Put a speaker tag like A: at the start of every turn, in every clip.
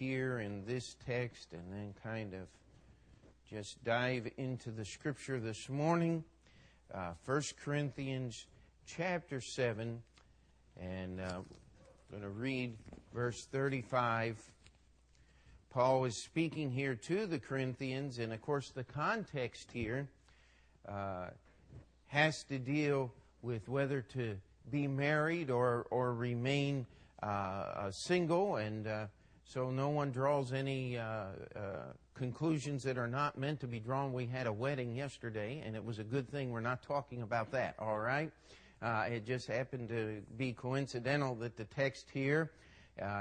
A: here in this text and then kind of just dive into the scripture this morning. Uh, 1 Corinthians chapter 7, and uh, I'm going to read verse 35. Paul is speaking here to the Corinthians, and of course, the context here uh, has to deal with whether to be married or, or remain uh, single, and uh, so no one draws any uh, uh, conclusions that are not meant to be drawn. We had a wedding yesterday, and it was a good thing we're not talking about that, all right? Uh, it just happened to be coincidental that the text here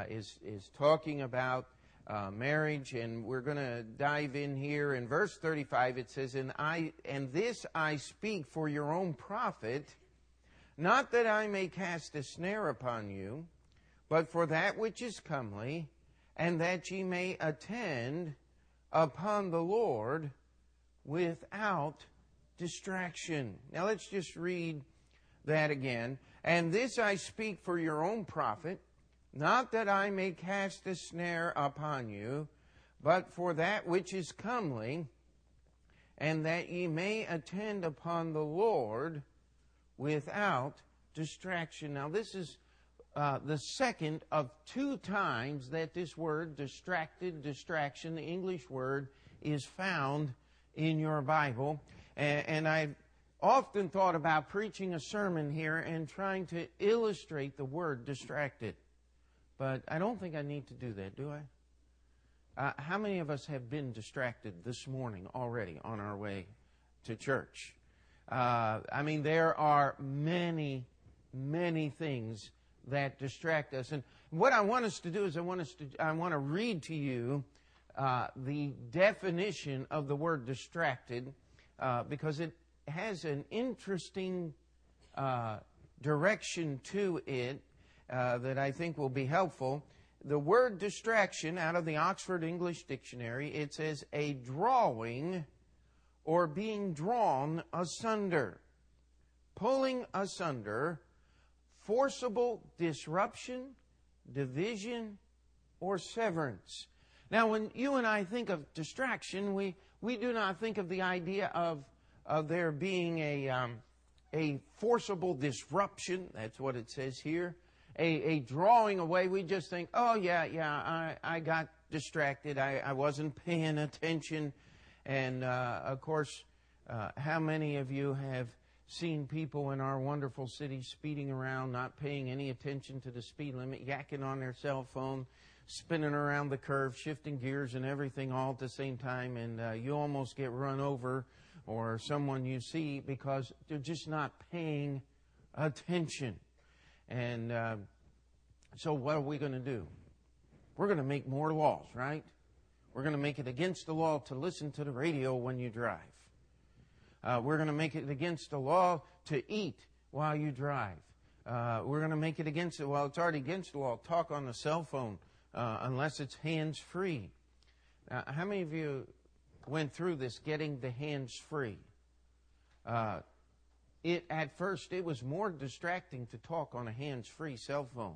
A: is is talking about uh, marriage, and we're going to dive in here. In verse 35, it says, "And I and this I speak for your own profit, not that I may cast a snare upon you, but for that which is comely, and that ye may attend upon the Lord without distraction." Now let's just read that again. And this I speak for your own profit not that I may cast a snare upon you, but for that which is comely, and that ye may attend upon the Lord without distraction. Now, this is uh, the second of two times that this word, distracted, distraction, the English word, is found in your Bible. And, and I've often thought about preaching a sermon here and trying to illustrate the word distracted. But I don't think I need to do that, do I? Uh, how many of us have been distracted this morning already on our way to church? Uh, I mean, there are many, many things that distract us. And what I want us to do is I want us to, I want to read to you uh, the definition of the word distracted uh, because it has an interesting uh, direction to it uh, that I think will be helpful. The word distraction out of the Oxford English Dictionary, it says a drawing or being drawn asunder, pulling asunder, forcible disruption, division, or severance. Now, when you and I think of distraction, we, we do not think of the idea of, of there being a, um, a forcible disruption. That's what it says here a, a drawing away. We just think, oh, yeah, yeah, I, I got distracted. I, I wasn't paying attention. And uh, of course, uh, how many of you have seen people in our wonderful city speeding around, not paying any attention to the speed limit, yakking on their cell phone, spinning around the curve, shifting gears and everything all at the same time, and uh, you almost get run over or someone you see because they're just not paying attention. And uh, so, what are we going to do? We're going to make more laws, right? We're going to make it against the law to listen to the radio when you drive. Uh, we're going to make it against the law to eat while you drive. Uh, we're going to make it against it. Well, it's already against the law. Talk on the cell phone uh, unless it's hands free. Now, how many of you went through this getting the hands free? Uh, it at first it was more distracting to talk on a hands-free cell phone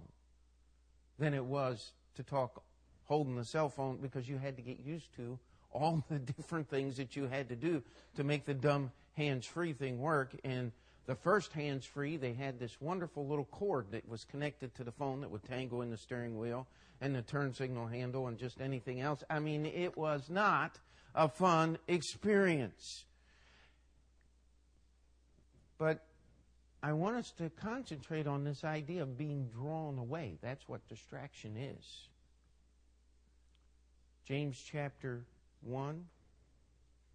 A: than it was to talk holding the cell phone because you had to get used to all the different things that you had to do to make the dumb hands-free thing work and the first hands-free they had this wonderful little cord that was connected to the phone that would tangle in the steering wheel and the turn signal handle and just anything else i mean it was not a fun experience but I want us to concentrate on this idea of being drawn away. That's what distraction is. James chapter 1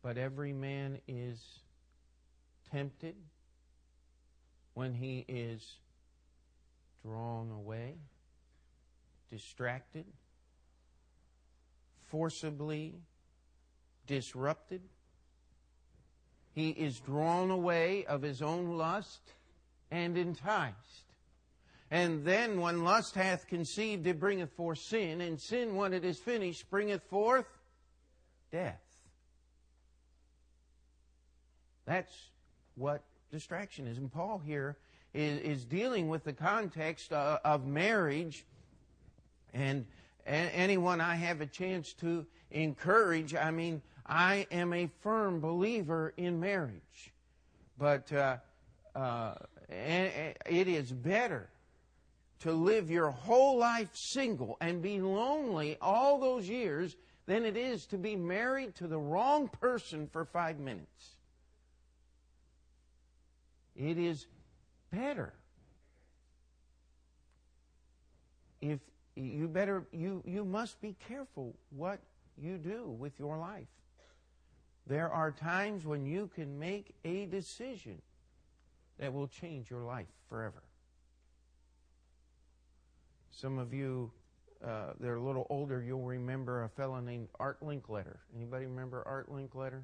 A: But every man is tempted when he is drawn away, distracted, forcibly disrupted he is drawn away of his own lust and enticed. And then when lust hath conceived, it bringeth forth sin, and sin, when it is finished, bringeth forth death. That's what distraction is. And Paul here is, is dealing with the context uh, of marriage and anyone I have a chance to encourage, I mean, I am a firm believer in marriage. But uh, uh, it is better to live your whole life single and be lonely all those years than it is to be married to the wrong person for five minutes. It is better if you better you you must be careful what you do with your life. There are times when you can make a decision that will change your life forever. Some of you uh, they're a little older, you'll remember a fellow named Art Linkletter. Anybody remember Art Linkletter?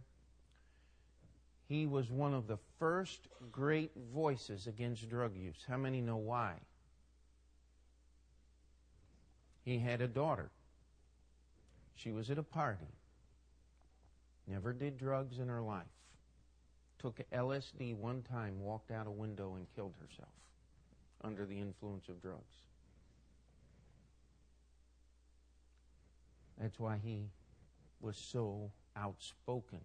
A: He was one of the first great voices against drug use. How many know why? He had a daughter. She was at a party. Never did drugs in her life. Took LSD one time, walked out a window, and killed herself under the influence of drugs. That's why he was so outspoken.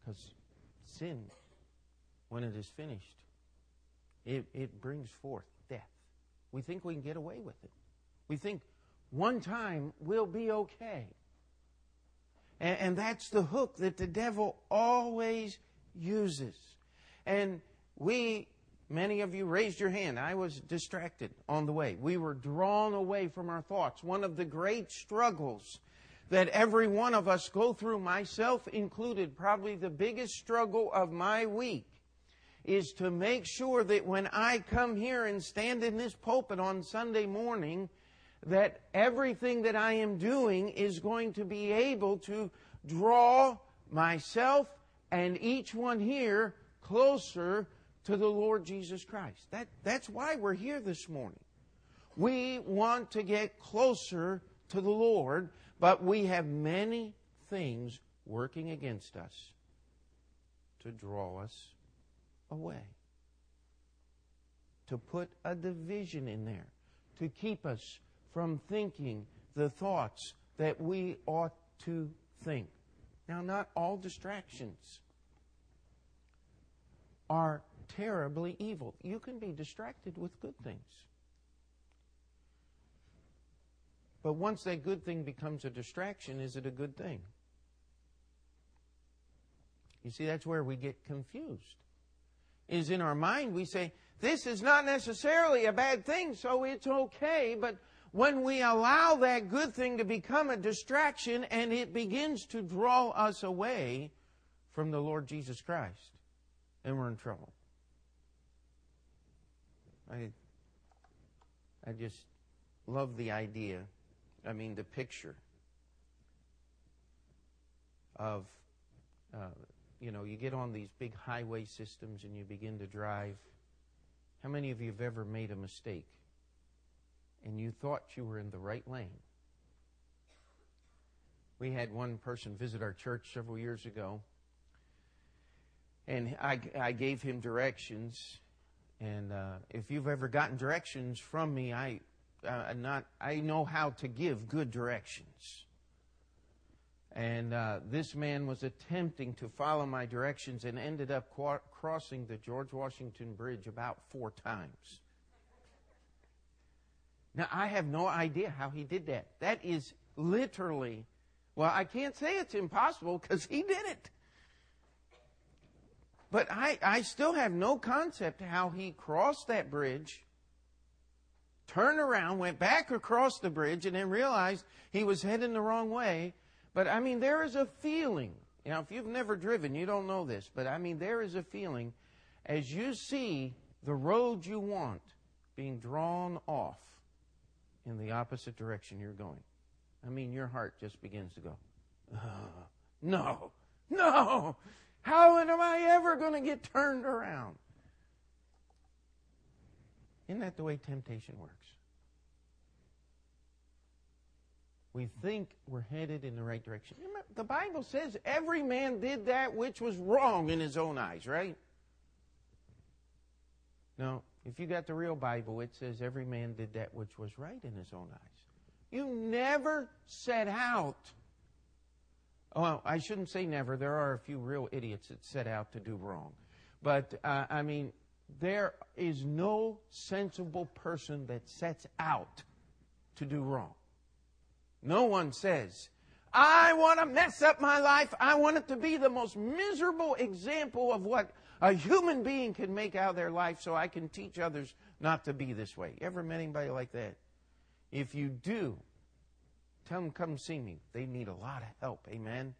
A: Because sin, when it is finished, it, it brings forth death. We think we can get away with it. We think one time we'll be okay. And, and that's the hook that the devil always uses. And we Many of you raised your hand. I was distracted on the way. We were drawn away from our thoughts. One of the great struggles that every one of us go through, myself included, probably the biggest struggle of my week, is to make sure that when I come here and stand in this pulpit on Sunday morning, that everything that I am doing is going to be able to draw myself and each one here closer to the Lord Jesus Christ. That, that's why we're here this morning. We want to get closer to the Lord, but we have many things working against us to draw us away. To put a division in there, to keep us from thinking the thoughts that we ought to think. Now, not all distractions are terribly evil. You can be distracted with good things. But once that good thing becomes a distraction, is it a good thing? You see, that's where we get confused. Is in our mind, we say, this is not necessarily a bad thing, so it's okay. But when we allow that good thing to become a distraction and it begins to draw us away from the Lord Jesus Christ, then we're in trouble. I, I just love the idea, I mean, the picture of, uh, you know, you get on these big highway systems and you begin to drive. How many of you have ever made a mistake and you thought you were in the right lane? We had one person visit our church several years ago, and I, I gave him directions, and uh, if you've ever gotten directions from me, I uh, not I know how to give good directions. And uh, this man was attempting to follow my directions and ended up qu- crossing the George Washington Bridge about four times. Now, I have no idea how he did that. That is literally, well, I can't say it's impossible because he did it. But I, I still have no concept how he crossed that bridge, turned around, went back across the bridge, and then realized he was heading the wrong way. But I mean, there is a feeling. You know, if you've never driven, you don't know this. But I mean, there is a feeling as you see the road you want being drawn off in the opposite direction you're going. I mean, your heart just begins to go, oh, no, no, how am I ever going to get turned around? Isn't that the way temptation works? We think we're headed in the right direction. The Bible says every man did that which was wrong in his own eyes, right? No, If you got the real Bible, it says every man did that which was right in his own eyes. You never set out. Well, I shouldn't say never. There are a few real idiots that set out to do wrong. But, uh, I mean, there is no sensible person that sets out to do wrong. No one says, I want to mess up my life. I want it to be the most miserable example of what a human being can make out of their life so I can teach others not to be this way. You ever met anybody like that? If you do, tell them come see me. They need a lot of help. Amen.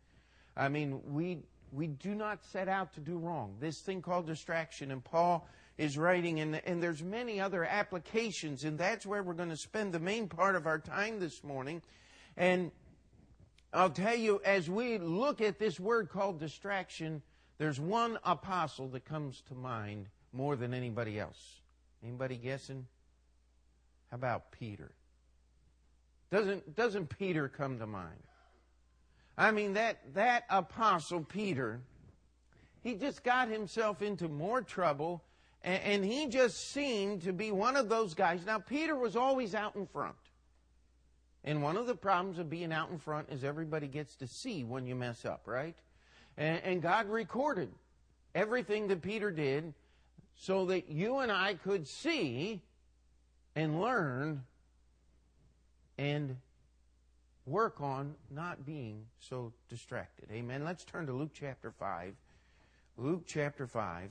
A: I mean, we we do not set out to do wrong. This thing called distraction, and Paul is writing, and, and there's many other applications, and that's where we're going to spend the main part of our time this morning. And I'll tell you, as we look at this word called distraction, there's one apostle that comes to mind more than anybody else. Anybody guessing? How about Peter? Doesn't, doesn't Peter come to mind? I mean, that, that apostle Peter, he just got himself into more trouble, and, and he just seemed to be one of those guys. Now, Peter was always out in front. And one of the problems of being out in front is everybody gets to see when you mess up, right? And, and, God recorded everything that Peter did so that you and I could see and learn and work on not being so distracted. Amen. Let's turn to Luke chapter 5. Luke chapter 5.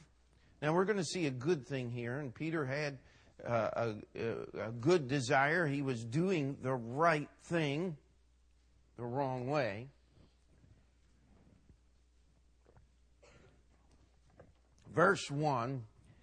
A: Now we're going to see a good thing here, and Peter had uh, a, a good desire. He was doing the right thing the wrong way. Verse 1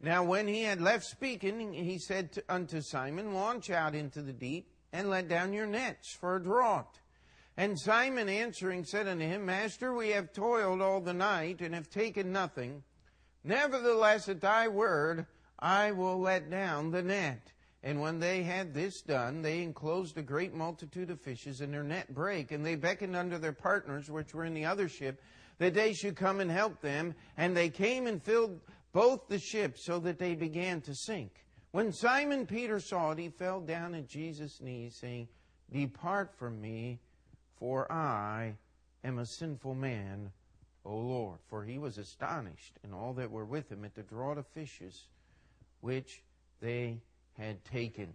A: Now, when he had left speaking, he said to, unto Simon, Launch out into the deep and let down your nets for a draught. And Simon answering said unto him, Master, we have toiled all the night and have taken nothing. Nevertheless, at thy word, I will let down the net. And when they had this done, they enclosed a great multitude of fishes, and their net brake. And they beckoned unto their partners, which were in the other ship, that they should come and help them. And they came and filled both the ships so that they began to sink. When Simon Peter saw it, he fell down at Jesus' knees, saying, Depart from me, for I am a sinful man, O Lord. For he was astonished, and all that were with him, at the draught of fishes which they had taken.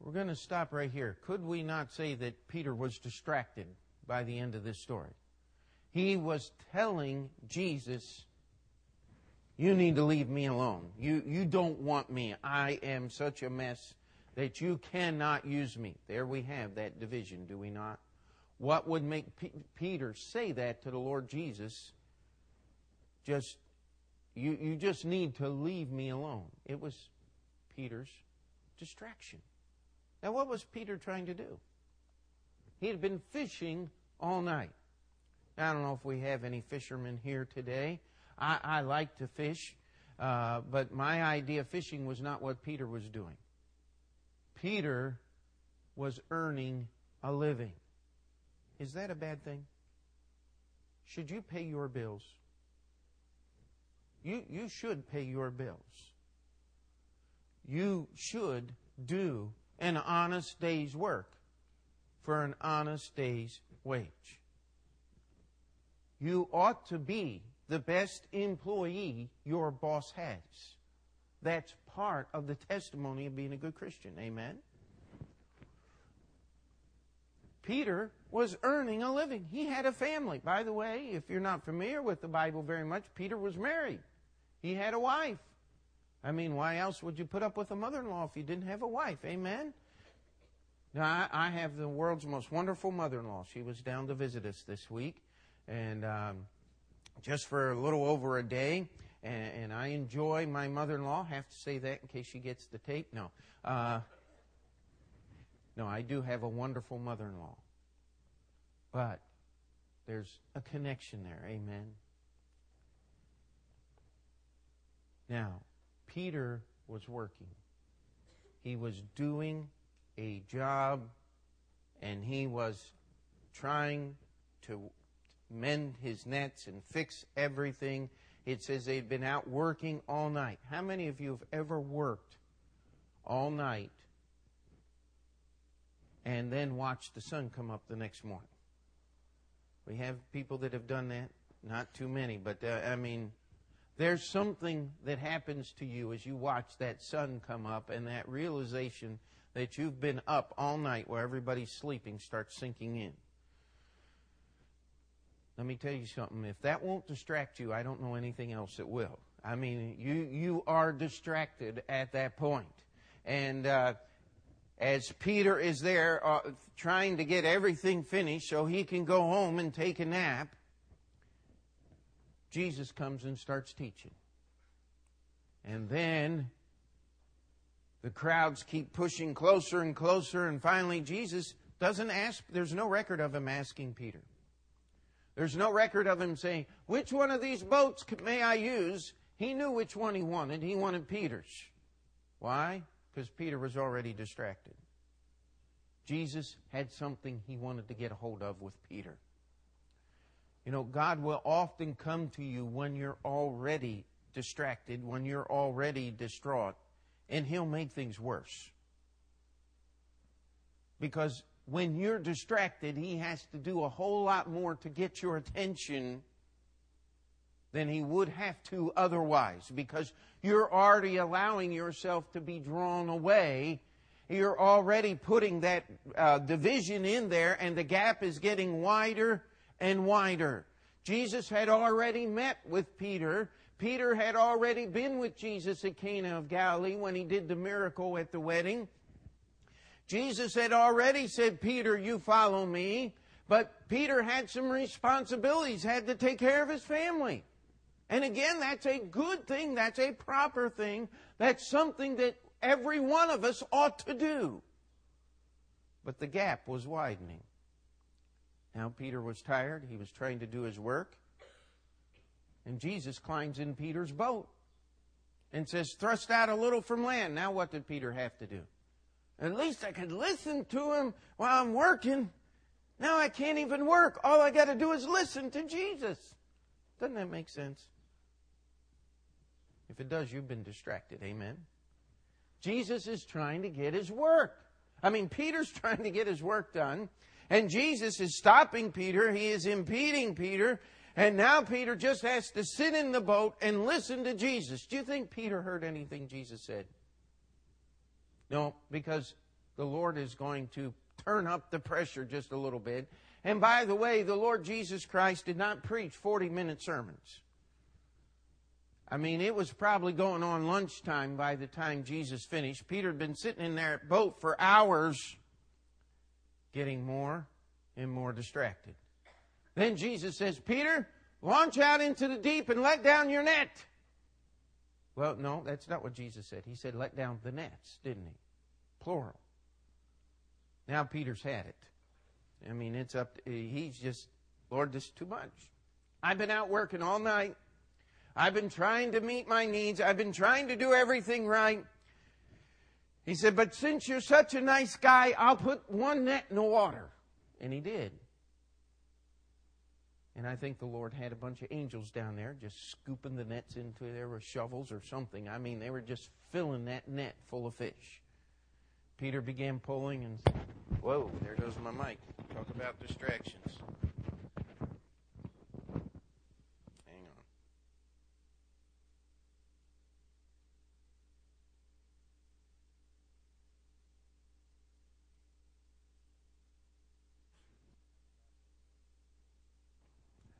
A: We're going to stop right here. Could we not say that Peter was distracted by the end of this story? He was telling Jesus you need to leave me alone. You, you don't want me. I am such a mess that you cannot use me. There we have that division, do we not? What would make P- Peter say that to the Lord Jesus? Just, you, you just need to leave me alone. It was Peter's distraction. Now, what was Peter trying to do? He had been fishing all night. I don't know if we have any fishermen here today. I, I like to fish, uh, but my idea of fishing was not what Peter was doing. Peter was earning a living. Is that a bad thing? Should you pay your bills? You, you should pay your bills. You should do an honest day's work for an honest day's wage. You ought to be the best employee your boss has. That's part of the testimony of being a good Christian. Amen? Peter was earning a living. He had a family. By the way, if you're not familiar with the Bible very much, Peter was married. He had a wife. I mean, why else would you put up with a mother in law if you didn't have a wife? Amen? Now, I, I have the world's most wonderful mother in law. She was down to visit us this week. And um, just for a little over a day. And, and I enjoy my mother in law. Have to say that in case she gets the tape. No. Uh, No, I do have a wonderful mother in law. But there's a connection there. Amen. Now, Peter was working. He was doing a job and he was trying to mend his nets and fix everything. It says they'd been out working all night. How many of you have ever worked all night and then watched the sun come up the next morning? We have people that have done that. Not too many, but uh, I mean, there's something that happens to you as you watch that sun come up and that realization that you've been up all night while everybody's sleeping starts sinking in. Let me tell you something. If that won't distract you, I don't know anything else that will. I mean, you, you are distracted at that point. And uh, as Peter is there uh, trying to get everything finished so he can go home and take a nap, Jesus comes and starts teaching. And then the crowds keep pushing closer and closer, and finally Jesus doesn't ask, there's no record of him asking Peter. There's no record of him saying, Which one of these boats may I use? He knew which one he wanted. He wanted Peter's. Why? Because Peter was already distracted. Jesus had something he wanted to get a hold of with Peter. You know, God will often come to you when you're already distracted, when you're already distraught, and He'll make things worse. Because when you're distracted, He has to do a whole lot more to get your attention than He would have to otherwise, because you're already allowing yourself to be drawn away. You're already putting that uh, division in there, and the gap is getting wider and wider. Jesus had already met with Peter. Peter had already been with Jesus at Cana of Galilee when he did the miracle at the wedding. Jesus had already said, Peter, you follow me. But Peter had some responsibilities, had to take care of his family. And again, that's a good thing. That's a proper thing. That's something that every one of us ought to do. But the gap was widening. Now Peter was tired. He was trying to do his work. And Jesus climbs in Peter's boat and says, Thrust out a little from land. Now what did Peter have to do? At least I could listen to him while I'm working. Now I can't even work. All I got to do is listen to Jesus. Doesn't that make sense? If it does, you've been distracted. Amen. Jesus is trying to get his work. I mean, Peter's trying to get his work done, and Jesus is stopping Peter. He is impeding Peter, and now Peter just has to sit in the boat and listen to Jesus. Do you think Peter heard anything Jesus said? No, because the Lord is going to turn up the pressure just a little bit. And by the way, the Lord Jesus Christ did not preach 40 minute sermons. I mean, it was probably going on lunchtime by the time Jesus finished. Peter had been sitting in that boat for hours, getting more and more distracted. Then Jesus says, Peter, launch out into the deep and let down your net. Well, no, that's not what Jesus said. He said, let down the nets, didn't he? Plural. Now Peter's had it. I mean, it's up to, he's just, Lord, this is too much. I've been out working all night. I've been trying to meet my needs. I've been trying to do everything right. He said, but since you're such a nice guy, I'll put one net in the water. And he did. And I think the Lord had a bunch of angels down there just scooping the nets into there with shovels or something. I mean, they were just filling that net full of fish. Peter began pulling, and whoa, there goes my mic. Talk about distractions. Hang on.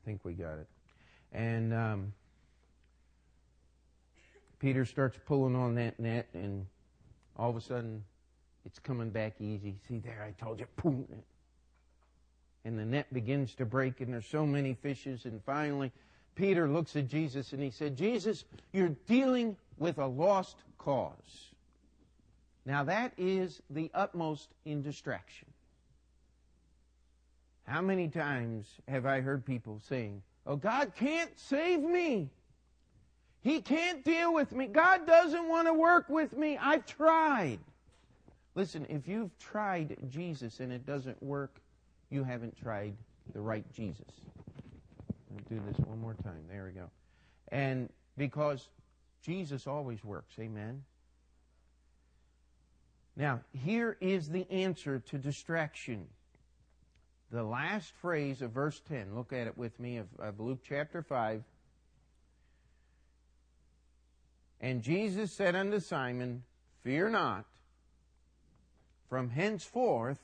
A: I think we got it. And um, Peter starts pulling on that net, and all of a sudden, it's coming back easy. See there, I told you, boom. And the net begins to break, and there's so many fishes. And finally, Peter looks at Jesus and he said, Jesus, you're dealing with a lost cause. Now that is the utmost in distraction. How many times have I heard people saying, Oh, God can't save me. He can't deal with me. God doesn't want to work with me. I've tried. Listen, if you've tried Jesus and it doesn't work, you haven't tried the right Jesus. Me do this one more time. There we go. And because Jesus always works. Amen. Now, here is the answer to distraction. The last phrase of verse 10. Look at it with me of, of Luke chapter 5. And Jesus said unto Simon, Fear not, from henceforth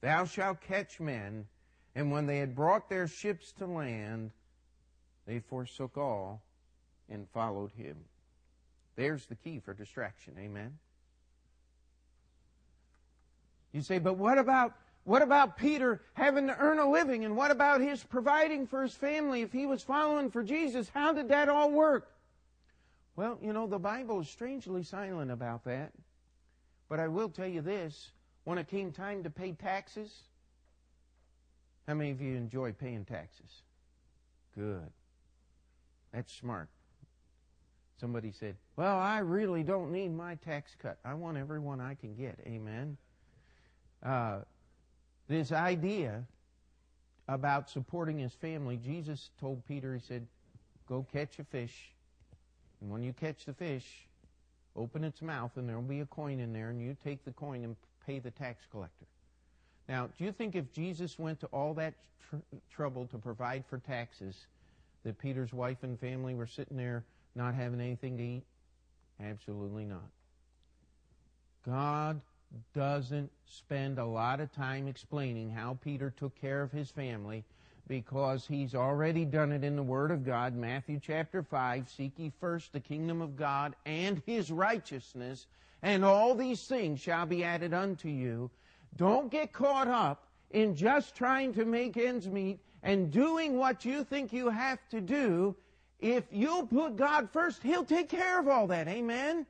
A: thou shalt catch men. And when they had brought their ships to land, they forsook all and followed him. There's the key for distraction. Amen. You say, but what about what about Peter having to earn a living? And what about his providing for his family if he was following for Jesus? How did that all work? Well, you know, the Bible is strangely silent about that. But I will tell you this when it came time to pay taxes, how many of you enjoy paying taxes? Good. That's smart. Somebody said, Well, I really don't need my tax cut. I want everyone I can get. Amen. Uh, this idea about supporting his family, Jesus told Peter, He said, Go catch a fish. And when you catch the fish, open its mouth, and there will be a coin in there, and you take the coin and pay the tax collector. Now, do you think if Jesus went to all that tr- trouble to provide for taxes, that Peter's wife and family were sitting there not having anything to eat? Absolutely not. God doesn't spend a lot of time explaining how Peter took care of his family because he's already done it in the Word of God. Matthew chapter 5 Seek ye first the kingdom of God and his righteousness, and all these things shall be added unto you. Don't get caught up in just trying to make ends meet and doing what you think you have to do. If you'll put God first, He'll take care of all that. Amen?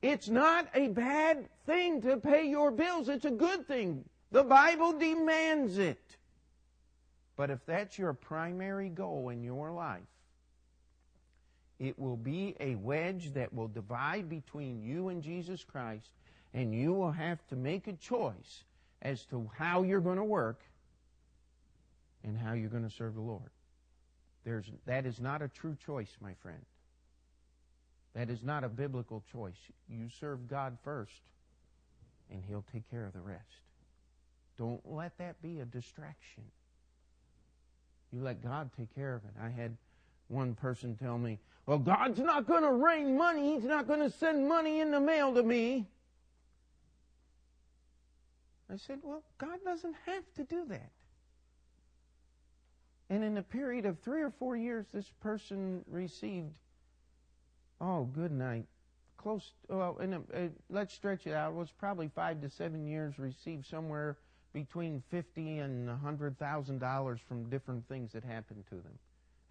A: It's not a bad thing to pay your bills. It's a good thing. The Bible demands it. But if that's your primary goal in your life, it will be a wedge that will divide between you and Jesus Christ, and you will have to make a choice as to how you're going to work and how you're going to serve the Lord. There's, that is not a true choice, my friend. That is not a biblical choice. You serve God first, and He'll take care of the rest. Don't let that be a distraction. You let God take care of it. I had one person tell me, Well, God's not going to rain money. He's not going to send money in the mail to me. I said, Well, God doesn't have to do that. And in a period of three or four years, this person received Oh, good night. Close, well, and uh, let's stretch it out. It was probably five to seven years received somewhere between fifty and a hundred thousand dollars from different things that happened to them,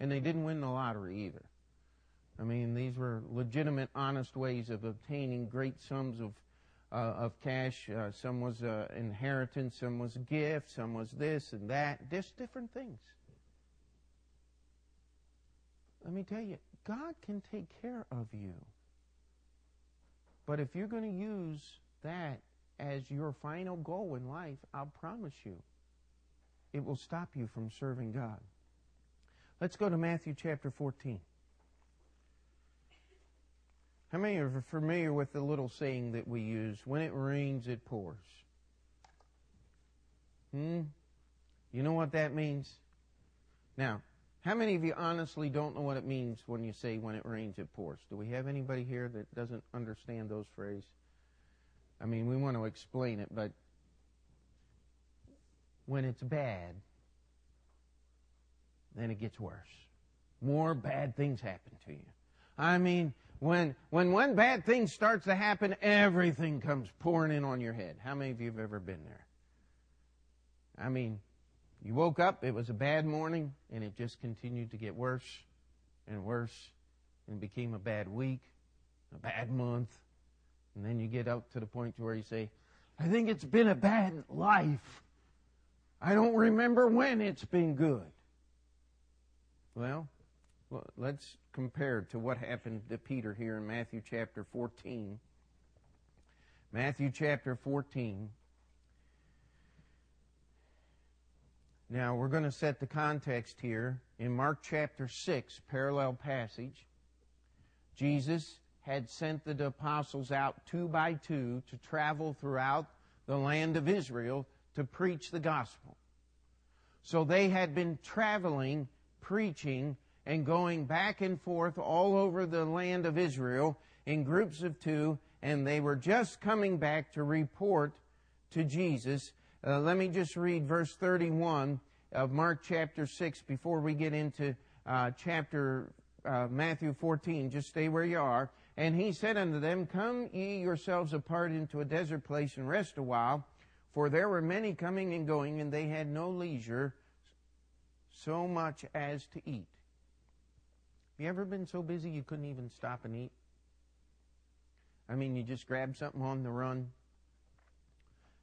A: and they didn't win the lottery either. I mean, these were legitimate, honest ways of obtaining great sums of uh, of cash. Uh, some was uh, inheritance, some was gift, some was this and that, just different things. Let me tell you, God can take care of you. But if you're going to use that as your final goal in life, I'll promise you, it will stop you from serving God. Let's go to Matthew chapter 14. How many are familiar with the little saying that we use? When it rains, it pours. Hmm? You know what that means? Now, how many of you honestly don't know what it means when you say when it rains it pours? Do we have anybody here that doesn't understand those phrases? I mean, we want to explain it, but when it's bad, then it gets worse. More bad things happen to you. I mean, when when one bad thing starts to happen, everything comes pouring in on your head. How many of you have ever been there? I mean, you woke up, it was a bad morning, and it just continued to get worse and worse, and became a bad week, a bad month, And then you get up to the point to where you say, I think it's been a bad life. I don't remember when it's been good. Well, let's compare to what happened to Peter here in Matthew chapter 14. Matthew chapter 14. Now, we're going to set the context here in Mark chapter 6, parallel passage. Jesus had sent the apostles out two by two to travel throughout the land of Israel to preach the gospel. So they had been traveling, preaching, and going back and forth all over the land of Israel in groups of two, and they were just coming back to report to Jesus. Uh, let me just read verse 31 of Mark chapter 6 before we get into uh, chapter uh, Matthew 14. Just stay where you are. And he said unto them, Come ye yourselves apart into a desert place and rest a while, for there were many coming and going, and they had no leisure so much as to eat. Have you ever been so busy you couldn't even stop and eat? I mean, you just grab something on the run.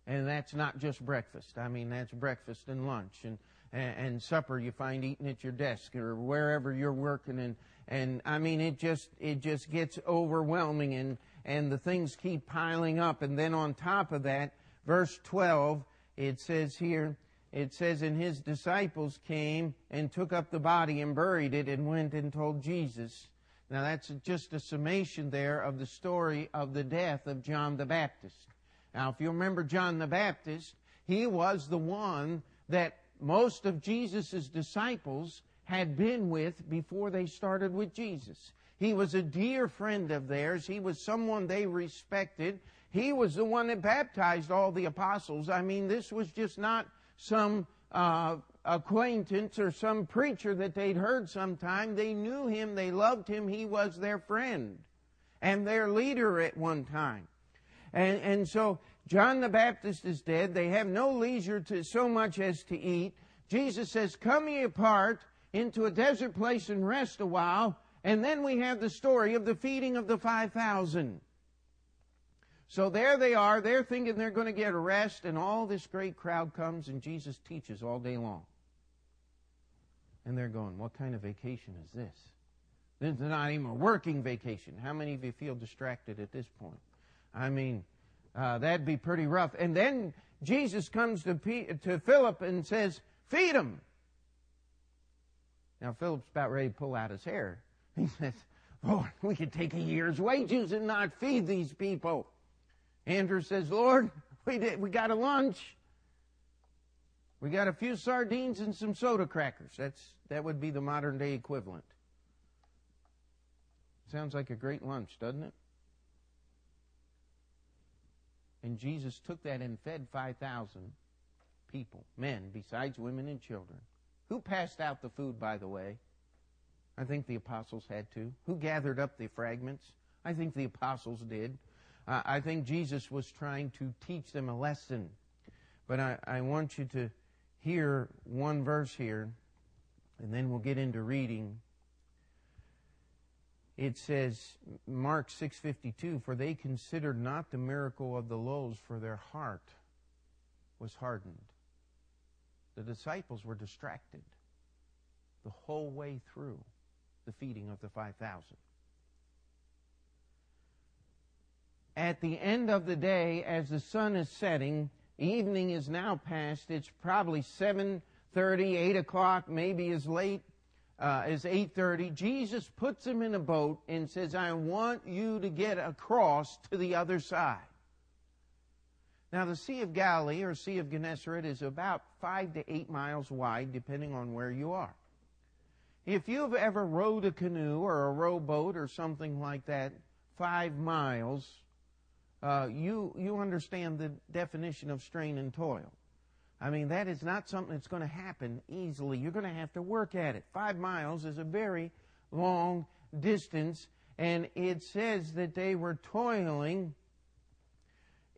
A: And that's not just breakfast. I mean, that's breakfast and lunch and, and, and supper you find eating at your desk or wherever you're working. And, and I mean, it just, it just gets overwhelming and, and the things keep piling up. And then on top of that, verse 12, it says here, it says, and his disciples came and took up the body and buried it and went and told Jesus. Now that's just a summation there of the story of the death of John the Baptist. Now if you remember John the Baptist, he was the one that most of Jesus' disciples had been with before they started with Jesus. He was a dear friend of theirs. He was someone they respected. He was the one that baptized all the apostles. I mean, this was just not some uh, acquaintance or some preacher that they'd heard sometime. They knew him. They loved him. He was their friend and their leader at one time. And, and so John the Baptist is dead. They have no leisure to so much as to eat. Jesus says, Come ye apart into a desert place and rest a while. And then we have the story of the feeding of the 5,000. So there they are. They're thinking they're going to get a rest, and all this great crowd comes, and Jesus teaches all day long. And they're going, What kind of vacation is this? This is not even a working vacation. How many of you feel distracted at this point? I mean, uh, that'd be pretty rough. And then Jesus comes to, P- to Philip and says, Feed them. Now, Philip's about ready to pull out his hair. He says, Lord, we could take a year's wages and not feed these people. Andrew says, Lord, we, did, we got a lunch. We got a few sardines and some soda crackers. That's, that would be the modern day equivalent. Sounds like a great lunch, doesn't it? And Jesus took that and fed 5,000 people, men, besides women and children. Who passed out the food, by the way? I think the apostles had to. Who gathered up the fragments? I think the apostles did. Uh, I think Jesus was trying to teach them a lesson. But I, I want you to hear one verse here, and then we'll get into reading. It says, Mark 6.52, For they considered not the miracle of the loaves, for their heart was hardened. The disciples were distracted the whole way through the feeding of the 5,000. at the end of the day, as the sun is setting, evening is now past. It's probably 7.30, 8 o'clock, maybe as late uh, as 8.30. Jesus puts him in a boat and says, I want you to get across to the other side. Now, the Sea of Galilee or Sea of Gennesaret is about five to eight miles wide, depending on where you are. If you've ever rowed a canoe or a rowboat or something like that, five miles uh, you, you understand the definition of strain and toil. I mean, that is not something that's going to happen easily. You're going to have to work at it. Five miles is a very long distance, and it says that they were toiling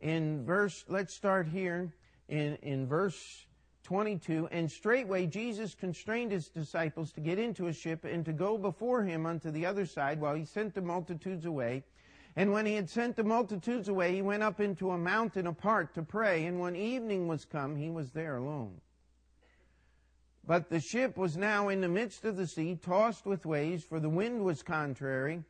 A: in verse, let's start here in, in verse 22. And straightway Jesus constrained his disciples to get into a ship and to go before him unto the other side while he sent the multitudes away. And when he had sent the multitudes away, he went up into a mountain apart to pray. And when evening was come, he was there alone. But the ship was now in the midst of the sea, tossed with waves, for the wind was contrary.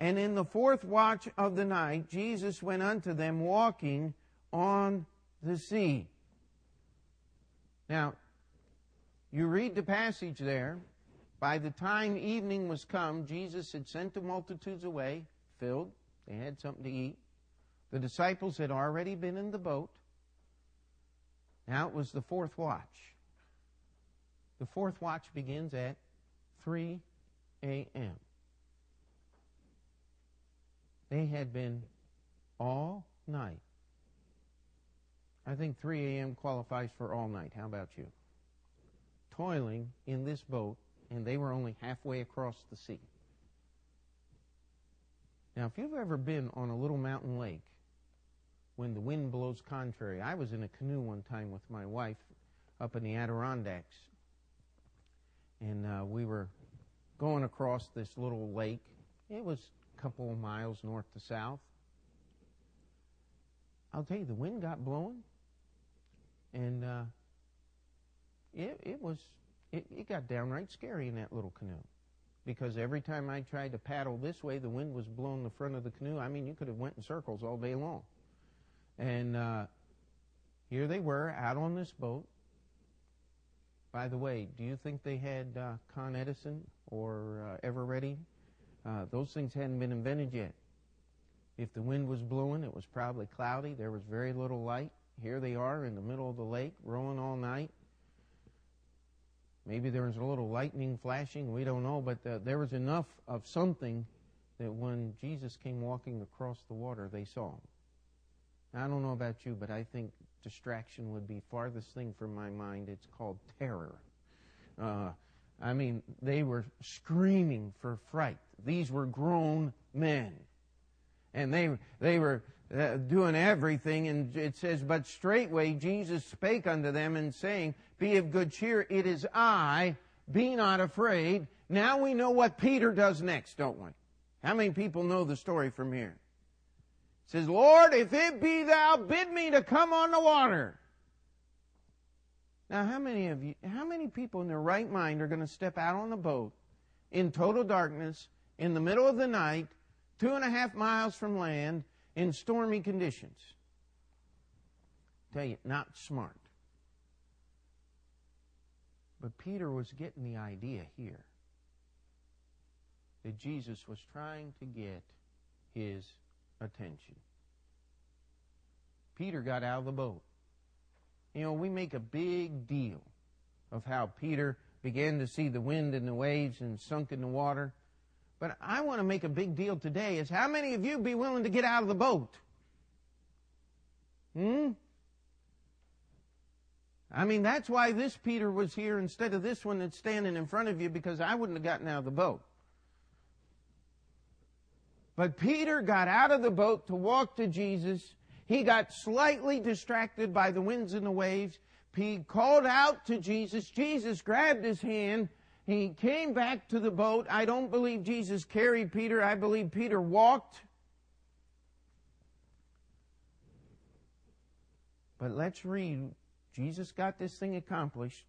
A: And in the fourth watch of the night, Jesus went unto them walking on the sea. Now, you read the passage there. By the time evening was come, Jesus had sent the multitudes away, filled. They had something to eat. The disciples had already been in the boat. Now it was the fourth watch. The fourth watch begins at 3 a.m. They had been all night. I think 3 a.m. qualifies for all night. How about you? Toiling in this boat, and they were only halfway across the sea. Now, if you've ever been on a little mountain lake when the wind blows contrary, I was in a canoe one time with my wife up in the Adirondacks, and uh, we were going across this little lake. It was a couple of miles north to south. I'll tell you, the wind got blowing, and uh, it, it was it, it got downright scary in that little canoe because every time I tried to paddle this way, the wind was blowing the front of the canoe. I mean, you could have went in circles all day long. And uh, here they were out on this boat. By the way, do you think they had uh, Con Edison or uh, Eveready uh, those things hadn't been invented yet. If the wind was blowing, it was probably cloudy. There was very little light. Here they are in the middle of the lake, rowing all night. Maybe there was a little lightning flashing. We don't know, but uh, there was enough of something that when Jesus came walking across the water, they saw him. I don't know about you, but I think distraction would be farthest thing from my mind. It's called terror. Uh, I mean, they were screaming for fright. These were grown men. And they, they were uh, doing everything. And it says, But straightway Jesus spake unto them and saying, Be of good cheer, it is I, be not afraid. Now we know what Peter does next, don't we? How many people know the story from here? It says, Lord, if it be thou, bid me to come on the water. Now, how many of you, how many people in their right mind are going to step out on a boat in total darkness in the middle of the night, two and a half miles from land, in stormy conditions? Tell you, not smart. But Peter was getting the idea here that Jesus was trying to get his attention. Peter got out of the boat. You know, we make a big deal of how Peter began to see the wind and the waves and sunk in the water. But I want to make a big deal today is how many of you be willing to get out of the boat? Hmm? I mean, that's why this Peter was here instead of this one that's standing in front of you because I wouldn't have gotten out of the boat. But Peter got out of the boat to walk to Jesus he got slightly distracted by the winds and the waves. He called out to Jesus. Jesus grabbed his hand. He came back to the boat. I don't believe Jesus carried Peter. I believe Peter walked. But let's read. Jesus got this thing accomplished.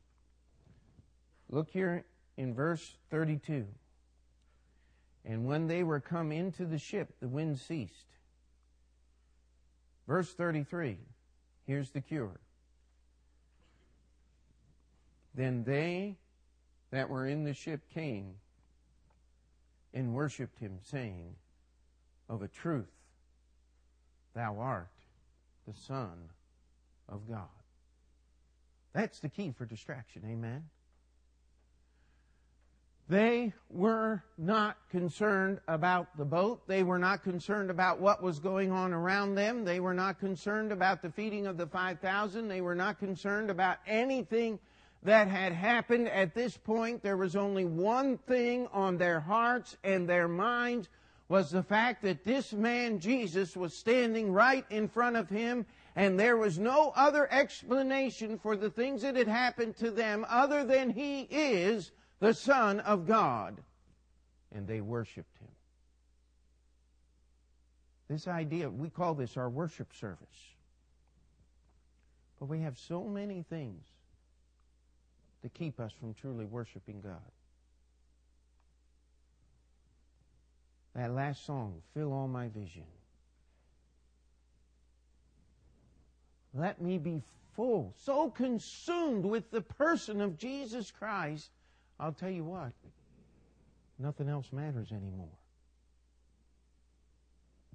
A: Look here in verse 32. And when they were come into the ship, the wind ceased. Verse 33, here's the cure. Then they that were in the ship came and worshipped him, saying, Of a truth, thou art the Son of God. That's the key for distraction, amen? They were not concerned about the boat. They were not concerned about what was going on around them. They were not concerned about the feeding of the 5,000. They were not concerned about anything that had happened at this point. There was only one thing on their hearts and their minds was the fact that this man Jesus was standing right in front of him and there was no other explanation for the things that had happened to them other than he is the Son of God. And they worshiped him. This idea, we call this our worship service. But we have so many things to keep us from truly worshiping God. That last song, Fill All My Vision. Let me be full, so consumed with the person of Jesus Christ, I'll tell you what, nothing else matters anymore.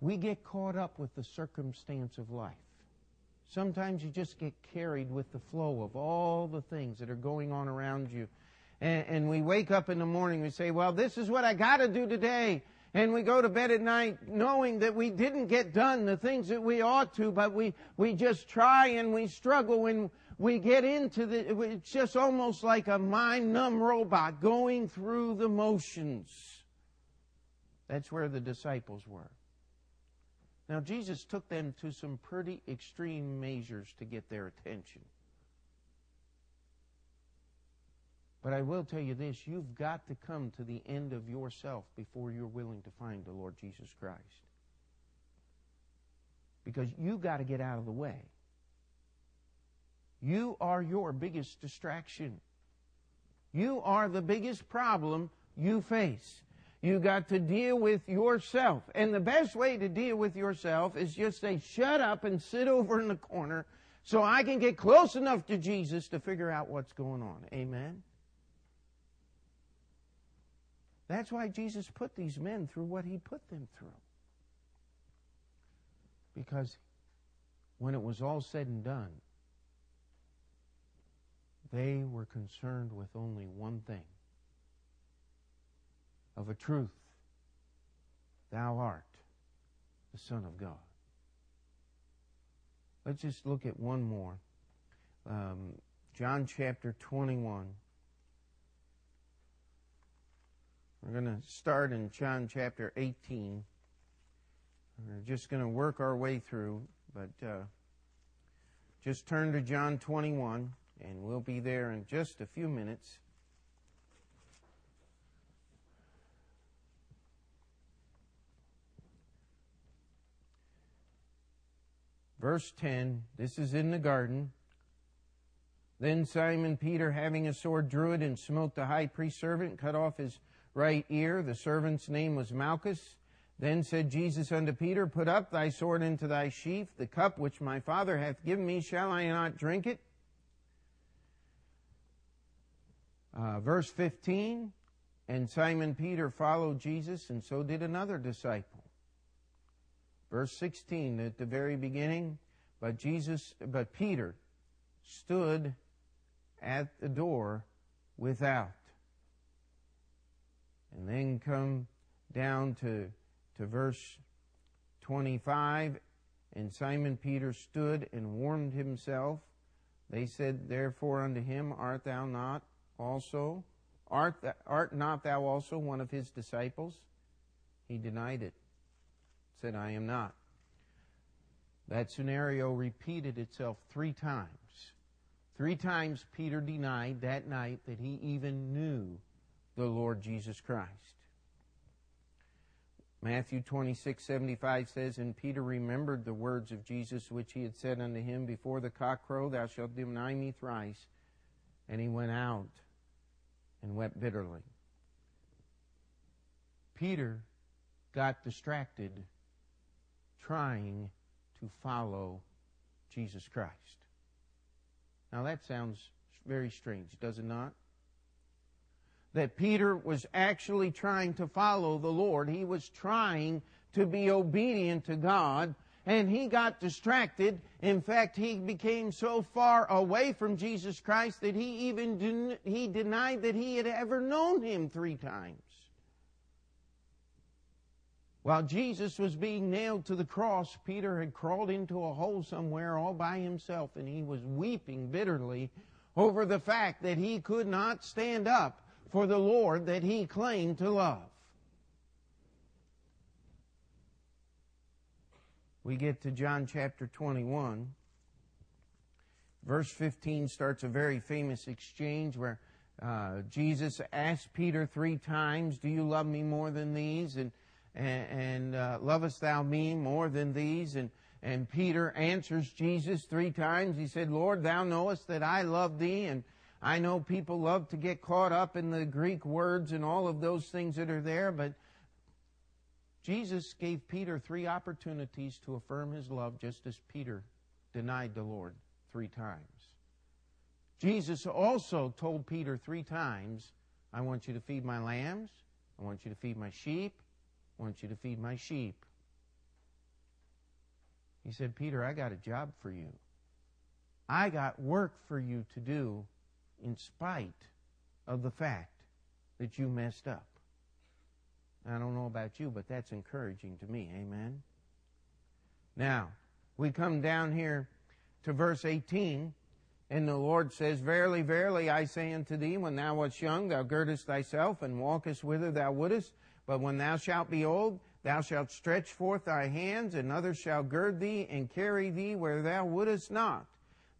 A: We get caught up with the circumstance of life. Sometimes you just get carried with the flow of all the things that are going on around you. And, and we wake up in the morning, we say, well, this is what I got to do today. And we go to bed at night knowing that we didn't get done the things that we ought to, but we, we just try and we struggle and we get into the, it's just almost like a mind numb robot going through the motions. That's where the disciples were. Now, Jesus took them to some pretty extreme measures to get their attention. But I will tell you this you've got to come to the end of yourself before you're willing to find the Lord Jesus Christ. Because you've got to get out of the way. You are your biggest distraction. You are the biggest problem you face. You got to deal with yourself. And the best way to deal with yourself is just say, shut up and sit over in the corner so I can get close enough to Jesus to figure out what's going on. Amen? That's why Jesus put these men through what he put them through. Because when it was all said and done, they were concerned with only one thing of a truth Thou art the Son of God. Let's just look at one more. Um, John chapter 21. We're going to start in John chapter 18. We're just going to work our way through, but uh, just turn to John 21, and we'll be there in just a few minutes. Verse 10, this is in the garden. Then Simon Peter, having a sword, drew it and smote the high priest's servant, cut off his right ear. The servant's name was Malchus. Then said Jesus unto Peter, Put up thy sword into thy sheath. The cup which my Father hath given me, shall I not drink it? Uh, verse 15, and Simon Peter followed Jesus, and so did another disciple. Verse 16, at the very beginning, but Jesus, but Peter stood at the door without and then come down to, to verse 25. And Simon Peter stood and warmed himself. They said, Therefore unto him, Art thou not also? Art, th- art not thou also one of his disciples? He denied it, said, I am not. That scenario repeated itself three times. Three times Peter denied that night that he even knew the Lord Jesus Christ. Matthew 26, 75 says, And Peter remembered the words of Jesus which he had said unto him, Before the cock crow, thou shalt deny me thrice. And he went out and wept bitterly. Peter got distracted trying to follow Jesus Christ. Now that sounds very strange, does it not? that Peter was actually trying to follow the Lord. He was trying to be obedient to God, and he got distracted. In fact, he became so far away from Jesus Christ that he even den- he denied that he had ever known him three times. While Jesus was being nailed to the cross, Peter had crawled into a hole somewhere all by himself, and he was weeping bitterly over the fact that he could not stand up for the Lord that he claimed to love. We get to John chapter 21. Verse 15 starts a very famous exchange where uh, Jesus asked Peter three times, Do you love me more than these? And, and, and uh, lovest thou me more than these? And, and Peter answers Jesus three times. He said, Lord, thou knowest that I love thee. And I know people love to get caught up in the Greek words and all of those things that are there, but Jesus gave Peter three opportunities to affirm his love just as Peter denied the Lord three times. Jesus also told Peter three times, I want you to feed my lambs, I want you to feed my sheep, want you to feed my sheep. He said, Peter, I got a job for you. I got work for you to do in spite of the fact that you messed up. I don't know about you, but that's encouraging to me. Amen. Now, we come down here to verse 18, and the Lord says, Verily, verily, I say unto thee, when thou wast young, thou girdest thyself and walkest whither thou wouldest. But when thou shalt be old, thou shalt stretch forth thy hands, and others shall gird thee and carry thee where thou wouldest not.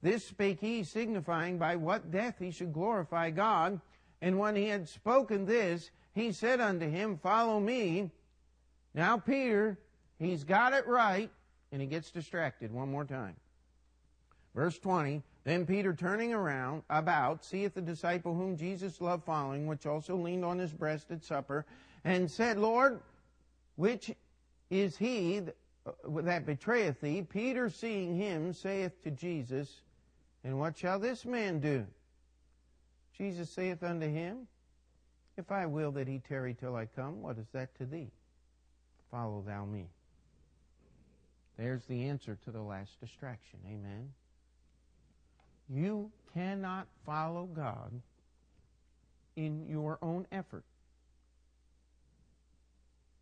A: This spake he, signifying by what death he should glorify God. And when he had spoken this, he said unto him, Follow me. Now, Peter, he's got it right, and he gets distracted one more time. Verse 20 Then Peter, turning around about, seeth the disciple whom Jesus loved following, which also leaned on his breast at supper, and said, Lord, which is he uh, that betrayeth thee? Peter, seeing him, saith to Jesus, And what shall this man do? Jesus saith unto him, if I will that he tarry till I come, what is that to thee? Follow thou me. There's the answer to the last distraction. Amen. You cannot follow God in your own effort.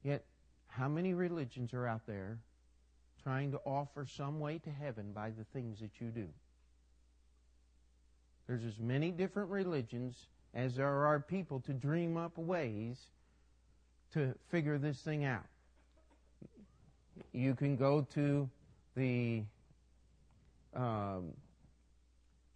A: Yet, how many religions are out there trying to offer some way to heaven by the things that you do? There's as many different religions as there are people to dream up ways to figure this thing out. You can go to the um,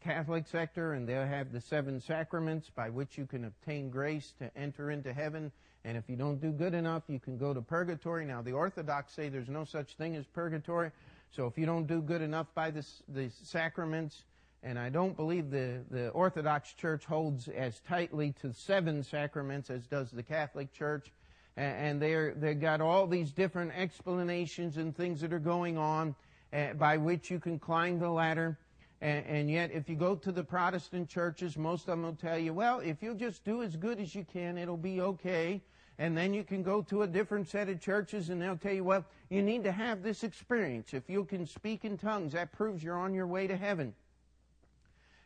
A: Catholic sector and they'll have the seven sacraments by which you can obtain grace to enter into heaven. And if you don't do good enough, you can go to purgatory. Now, the Orthodox say there's no such thing as purgatory. So if you don't do good enough by the, the sacraments, and I don't believe the, the Orthodox Church holds as tightly to seven sacraments as does the Catholic Church. And they're, they've got all these different explanations and things that are going on uh, by which you can climb the ladder. And, and, yet, if you go to the Protestant churches, most of them will tell you, well, if you'll just do as good as you can, it'll be okay. And then you can go to a different set of churches and they'll tell you, well, you need to have this experience. If you can speak in tongues, that proves you're on your way to heaven.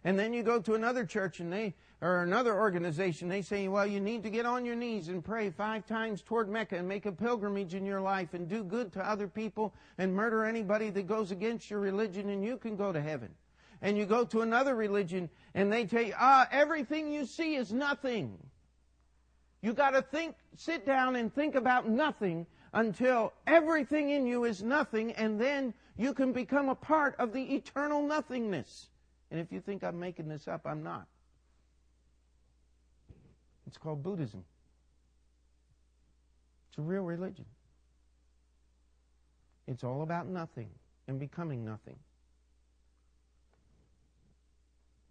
A: And then you go to another church and they, or another organization, they say, well, you need to get on your knees and pray five times toward Mecca and make a pilgrimage in your life and do good to other people and murder anybody that goes against your religion and you can go to heaven. And you go to another religion and they tell you, ah, everything you see is nothing. You gotta think, sit down and think about nothing until everything in you is nothing and then you can become a part of the eternal nothingness. And if you think I'm making this up, I'm not. It's called Buddhism. It's a real religion. It's all about nothing and becoming nothing.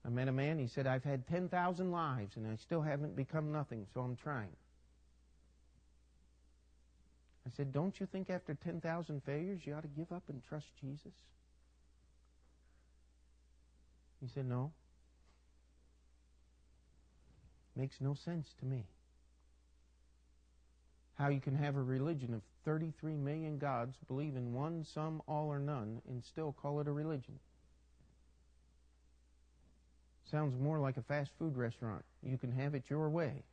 A: I met a man, he said, I've had 10,000 lives and I still haven't become nothing, so I'm trying. I said, Don't you think after 10,000 failures you ought to give up and trust Jesus? He said, No. Makes no sense to me. How you can have a religion of 33 million gods, believe in one, some, all, or none, and still call it a religion. Sounds more like a fast food restaurant. You can have it your way,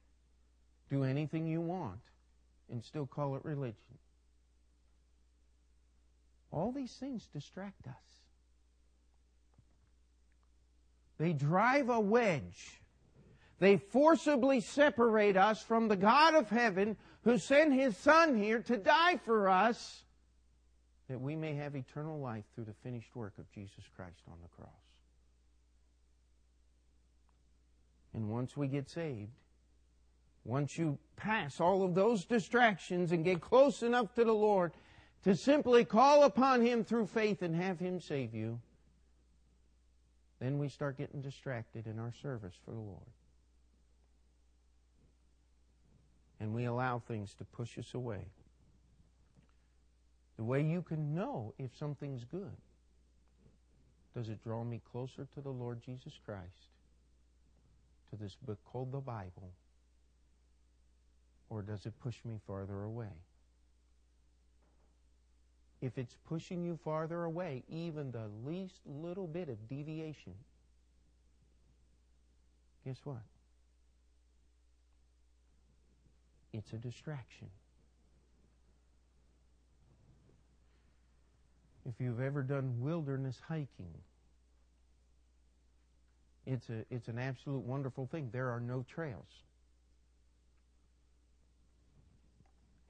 A: do anything you want, and still call it religion. All these things distract us. They drive a wedge. They forcibly separate us from the God of heaven who sent his Son here to die for us that we may have eternal life through the finished work of Jesus Christ on the cross. And once we get saved, once you pass all of those distractions and get close enough to the Lord to simply call upon Him through faith and have Him save you, then we start getting distracted in our service for the Lord. And we allow things to push us away. The way you can know if something's good does it draw me closer to the Lord Jesus Christ, to this book called the Bible, or does it push me farther away? If it's pushing you farther away, even the least little bit of deviation, guess what? It's a distraction. If you've ever done wilderness hiking, it's, a, it's an absolute wonderful thing. There are no trails.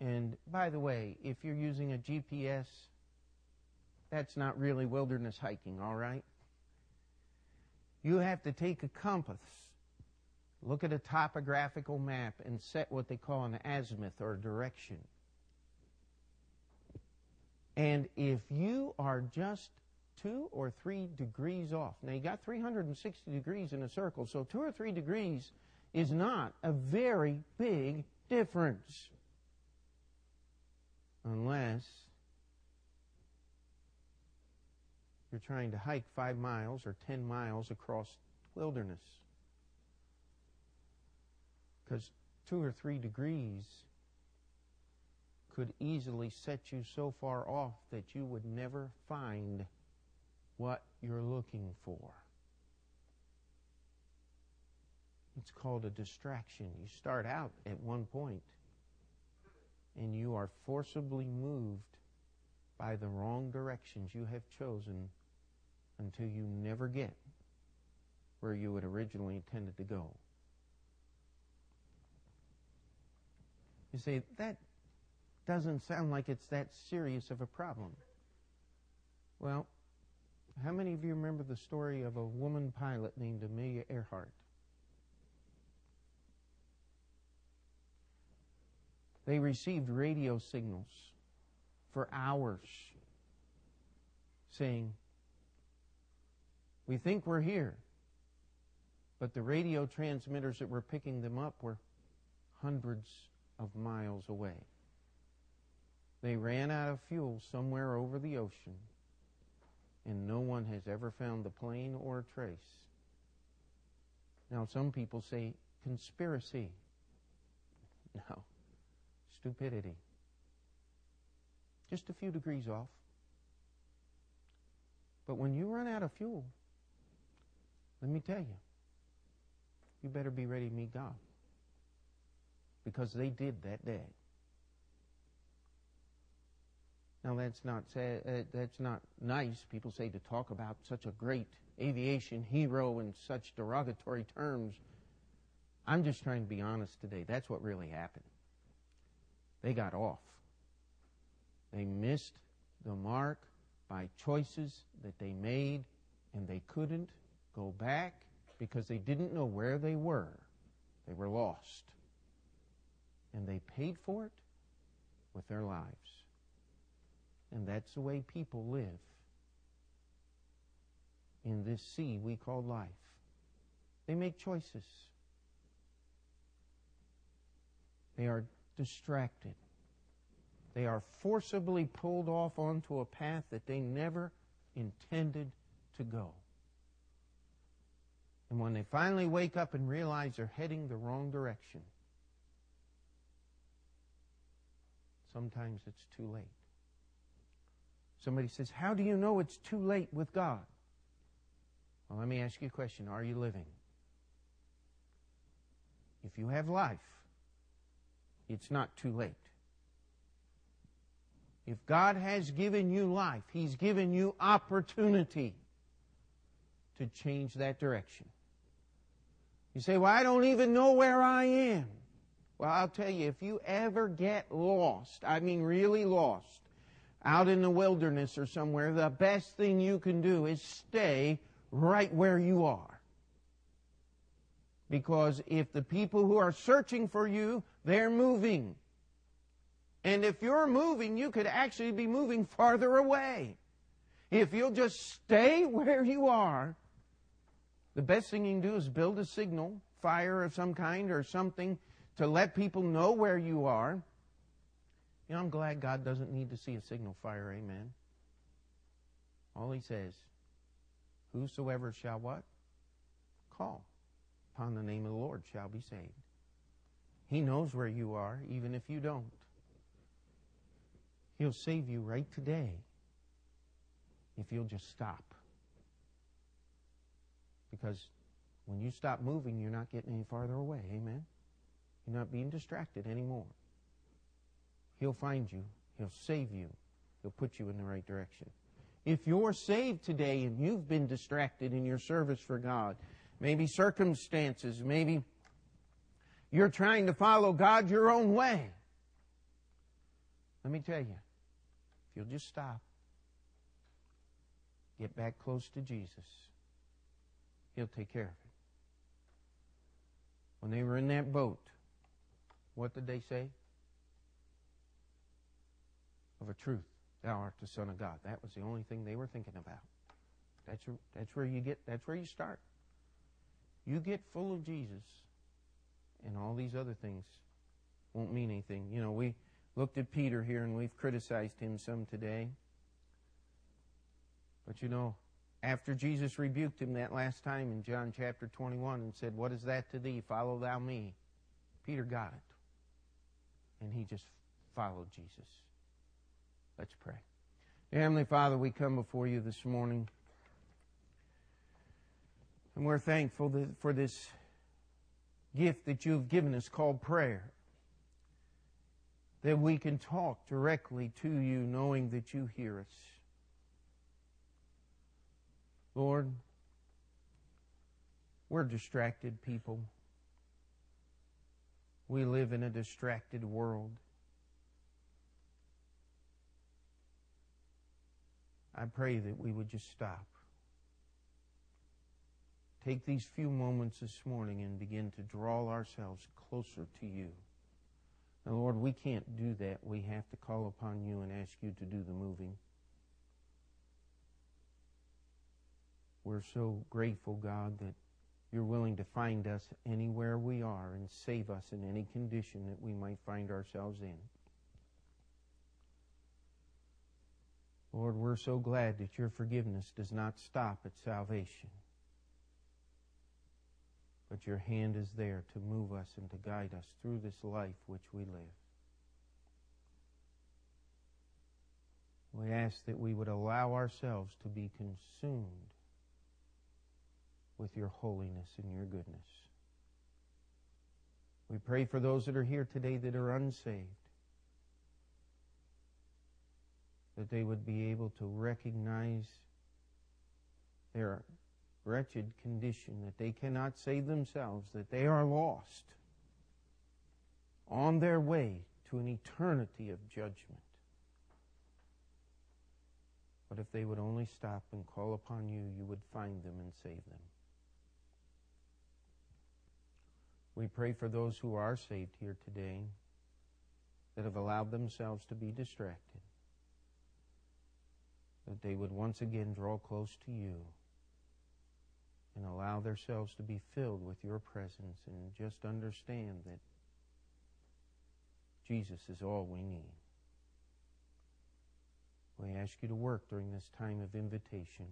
A: And by the way, if you're using a GPS, that's not really wilderness hiking, all right? You have to take a compass, look at a topographical map, and set what they call an azimuth or direction. And if you are just two or three degrees off, now you got 360 degrees in a circle, so two or three degrees is not a very big difference. Unless you're trying to hike five miles or ten miles across wilderness. Because two or three degrees could easily set you so far off that you would never find what you're looking for. It's called a distraction. You start out at one point and you are forcibly moved by the wrong directions you have chosen until you never get where you had originally intended to go. You say, that doesn't sound like it's that serious of a problem. Well, how many of you remember the story of a woman pilot named Amelia Earhart? They received radio signals for hours saying, We think we're here. But the radio transmitters that were picking them up were hundreds of miles away. They ran out of fuel somewhere over the ocean, and no one has ever found the plane or a trace. Now, some people say conspiracy. No, stupidity. Just a few degrees off. But when you run out of fuel, let me tell you, you better be ready to meet God. Because they did that day. Now that's not say, uh, that's not nice. People say to talk about such a great aviation hero in such derogatory terms. I'm just trying to be honest today. That's what really happened. They got off. They missed the mark by choices that they made, and they couldn't go back because they didn't know where they were. They were lost. And they paid for it with their lives. And that's the way people live in this sea we call life. They make choices. They are distracted. They are forcibly pulled off onto a path that they never intended to go. And when they finally wake up and realize they're heading the wrong direction, sometimes it's too late. Somebody says, How do you know it's too late with God? Well, let me ask you a question Are you living? If you have life, it's not too late. If God has given you life, He's given you opportunity to change that direction. You say, Well, I don't even know where I am. Well, I'll tell you, if you ever get lost, I mean really lost, out in the wilderness or somewhere, the best thing you can do is stay right where you are. Because if the people who are searching for you, they're moving. And if you're moving, you could actually be moving farther away. If you'll just stay where you are, the best thing you can do is build a signal, fire of some kind or something to let people know where you are. You know, I'm glad God doesn't need to see a signal fire, amen. All he says, whosoever shall what? Call upon the name of the Lord shall be saved. He knows where you are, even if you don't. He'll save you right today if you'll just stop. Because when you stop moving, you're not getting any farther away. Amen? You're not being distracted anymore. He'll find you. He'll save you. He'll put you in the right direction. If you're saved today and you've been distracted in your service for God, maybe circumstances, maybe you're trying to follow God your own way. Let me tell you, if you'll just stop, get back close to Jesus, He'll take care of it. When they were in that boat, what did they say? Of a truth, thou art the Son of God. That was the only thing they were thinking about. That's, that's where you get, that's where you start. You get full of Jesus, and all these other things won't mean anything. You know, we looked at Peter here and we've criticized him some today. But you know, after Jesus rebuked him that last time in John chapter 21 and said, What is that to thee? Follow thou me. Peter got it. And he just followed Jesus. Let's pray. Heavenly Father, we come before you this morning. And we're thankful for this gift that you've given us called prayer. That we can talk directly to you knowing that you hear us. Lord, we're distracted people. We live in a distracted world. I pray that we would just stop. Take these few moments this morning and begin to draw ourselves closer to you. And Lord, we can't do that. We have to call upon you and ask you to do the moving. We're so grateful, God, that you're willing to find us anywhere we are and save us in any condition that we might find ourselves in. Lord, we're so glad that your forgiveness does not stop at salvation, but your hand is there to move us and to guide us through this life which we live. We ask that we would allow ourselves to be consumed with your holiness and your goodness. We pray for those that are here today that are unsaved, that they would be able to recognize their wretched condition, that they cannot save themselves, that they are lost on their way to an eternity of judgment. But if they would only stop and call upon you, you would find them and save them. We pray for those who are saved here today that have allowed themselves to be distracted, that they would once again draw close to you and allow themselves to be filled with your presence and just understand that Jesus is all we need. We ask you to work during this time of invitation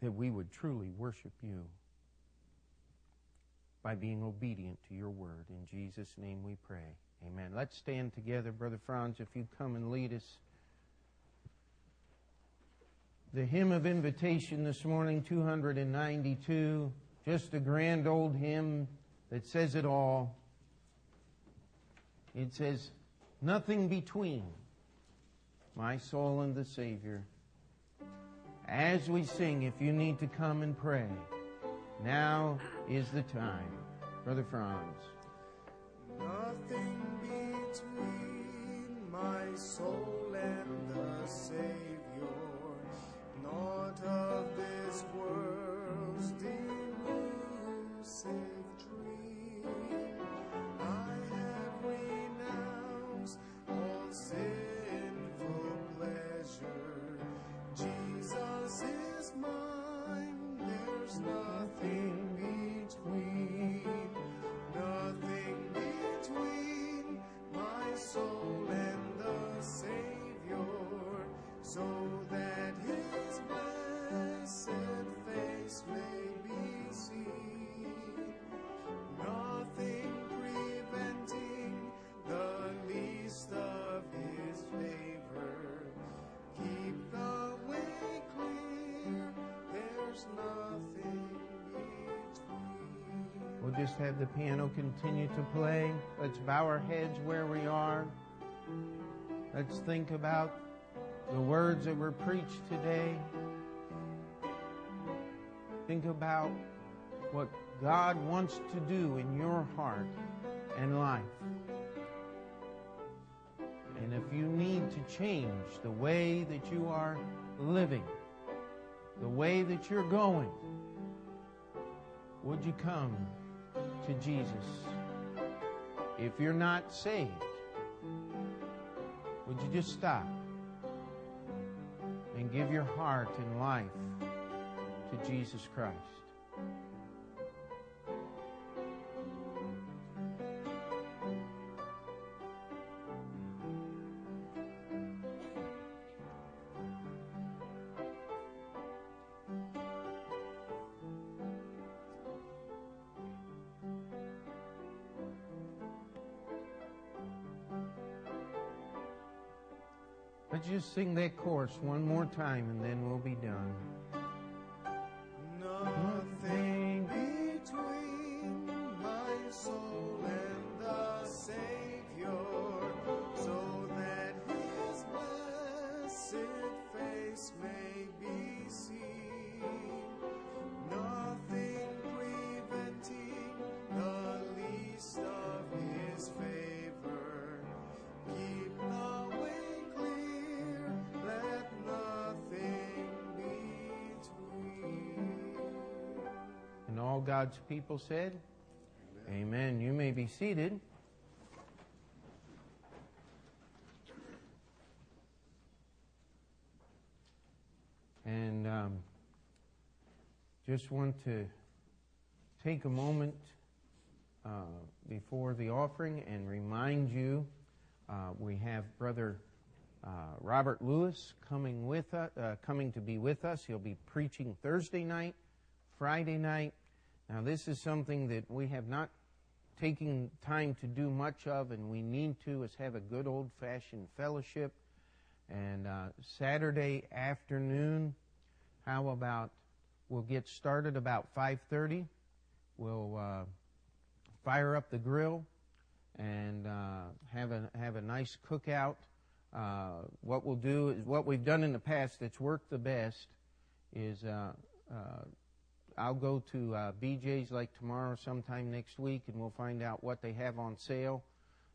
A: that we would truly worship you by being obedient to your word. In Jesus' name we pray. Amen. Let's stand together, Brother Franz, if you come and lead us. The hymn of invitation this morning, 292, just a grand old hymn that says it all. It says, Nothing between my soul and the Savior. As we sing, if you need to come and pray, now is the time. Brother Franz.
B: Nothing between my soul and the Savior, not of this world's deep
A: blue sea. Just have the piano continue to play. Let's bow our heads where we are. Let's think about the words that were preached today. Think about what God wants to do in your heart and life. And if you need to change the way that you are living, the way that you're going, would you come to Jesus? If you're not saved, would you just stop and give your heart and life to Jesus Christ? Sing that chorus one more time and then we'll be done. God's people said, Amen. You may be seated. And um, just want to take a moment uh, before the offering and remind you uh, we have Brother uh, Robert Lewis coming with us, uh, coming to be with us. He'll be preaching Thursday night, Friday night. Now, this is something that we have not taken time to do much of, and we need to, is have a good old-fashioned fellowship. And uh, Saturday afternoon, how about we'll get started about 5:30. We'll uh, fire up the grill and uh, have a have a nice cookout. Uh, what we'll do is what we've done in the past that's worked the best is uh, uh, I'll go to uh, BJ's like tomorrow sometime next week and we'll find out what they have on sale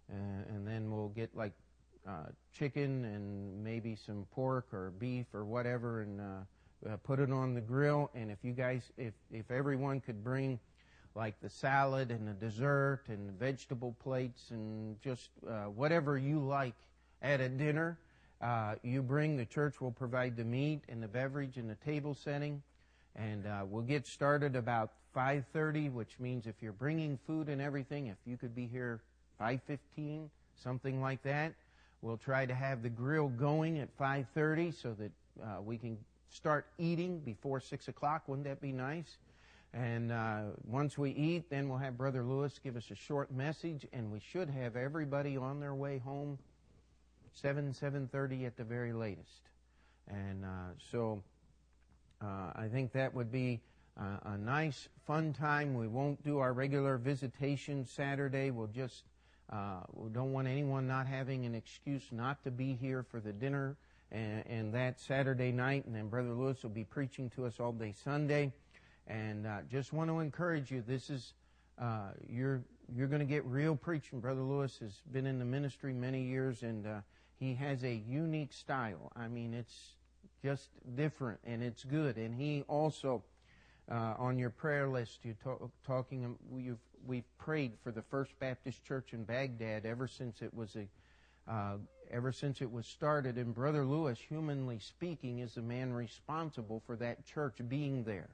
A: and, and then we'll get like uh, chicken and maybe some pork or beef or whatever and uh, uh, put it on the grill and if you guys if if everyone could bring like the salad and the dessert and the vegetable plates and just uh, whatever you like at a dinner. Uh, you bring, the church will provide the meat and the beverage and the table setting. And uh, we'll get started about 5.30, which means if you're bringing food and everything, if you could be here 5.15, something like that. We'll try to have the grill going at 5.30 so that uh, we can start eating before 6 o'clock. Wouldn't that be nice? And uh, once we eat, then we'll have Brother Lewis give us a short message, and we should have everybody on their way home 7, 7.30 at the very latest. And uh, so I think that would be uh, a nice, fun time. We won't do our regular visitation Saturday. We'll just, uh, we don't want anyone not having an excuse not to be here for the dinner and, and that Saturday night. And then Brother Lewis will be preaching to us all day Sunday. And uh, just want to encourage you. This is uh, you're you're going to get real preaching. Brother Lewis has been in the ministry many years, and uh, he has a unique style. I mean, it's just different, and it's good. And he also, uh, on your prayer list, you talk, talking. um, We've we've prayed for the First Baptist Church in Baghdad ever since it was a uh, ever since it was started. And Brother Lewis, humanly speaking, is the man responsible for that church being there.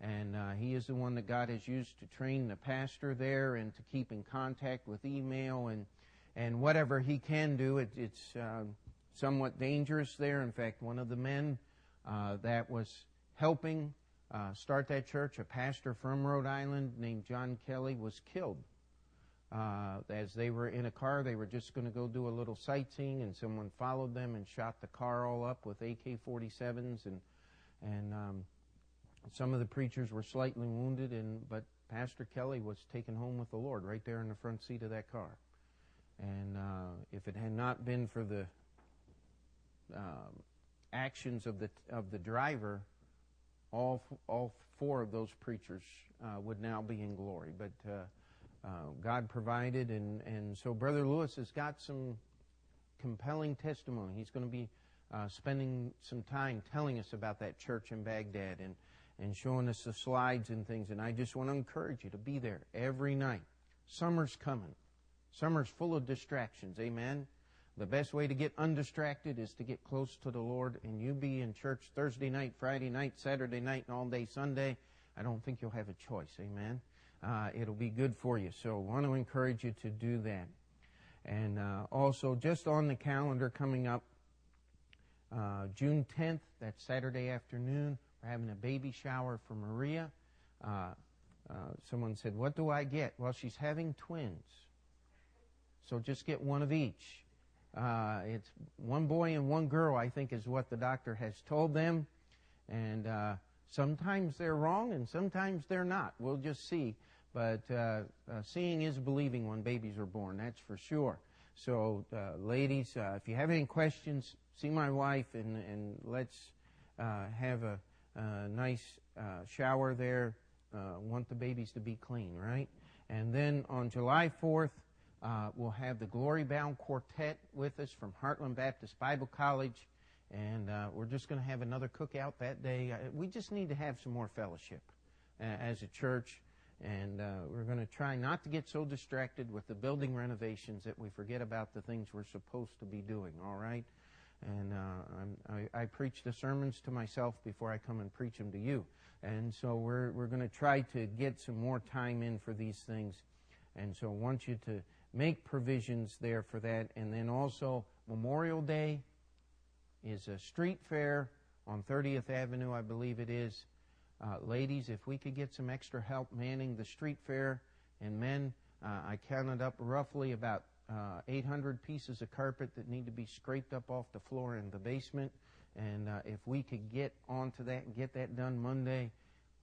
A: And uh, he is the one that God has used to train the pastor there and to keep in contact with email and and whatever he can do. It, it's uh, somewhat dangerous there. In fact, one of the men uh, that was helping uh, start that church, a pastor from Rhode Island named John Kelly, was killed. Uh, as they were in a car, they were just going to go do a little sightseeing, and someone followed them and shot the car all up with AK-47s, and and um, some of the preachers were slightly wounded, and but Pastor Kelly was taken home with the Lord right there in the front seat of that car. And uh, if it had not been for the um, actions of the of the driver, all all four of those preachers uh, would now be in glory. But uh, uh, God provided, and and so Brother Lewis has got some compelling testimony. He's going to be uh, spending some time telling us about that church in Baghdad and and showing us the slides and things. And I just want to encourage you to be there every night. Summer's coming. Summer's full of distractions. Amen. The best way to get undistracted is to get close to the Lord, and you be in church Thursday night, Friday night, Saturday night, and all day Sunday. I don't think you'll have a choice. Amen. Uh, it'll be good for you. So I want to encourage you to do that. And uh, also, just on the calendar coming up, uh, June 10th, that's Saturday afternoon, we're having a baby shower for Maria. Uh, uh, someone said, What do I get? Well, she's having twins. So just get one of each. Uh, it's one boy and one girl, I think, is what the doctor has told them. And uh, sometimes they're wrong and sometimes they're not. We'll just see. But uh, uh seeing is believing when babies are born, that's for sure. So, uh, ladies, uh, if you have any questions, see my wife and, and let's have a, a nice shower there. want the babies to be clean, right? And then on July 4th, uh, we'll have the Glory Bound Quartet with us from Heartland Baptist Bible College, and uh, we're just going to have another cookout that day. Uh, we just need to have some more fellowship uh, as a church, and uh, we're going to try not to get so distracted with the building renovations that we forget about the things we're supposed to be doing, all right? And uh, I, I preach the sermons to myself before I come and preach them to you. And so we're, we're going to try to get some more time in for these things. And so I want you to make provisions there for that. And then also, Memorial Day is a street fair on 30th Avenue, I believe it is. Uh, ladies, if we could get some extra help manning the street fair, and men, uh, I counted up roughly about uh, 800 pieces of carpet that need to be scraped up off the floor in the basement. And uh, if we could get onto that and get that done Monday,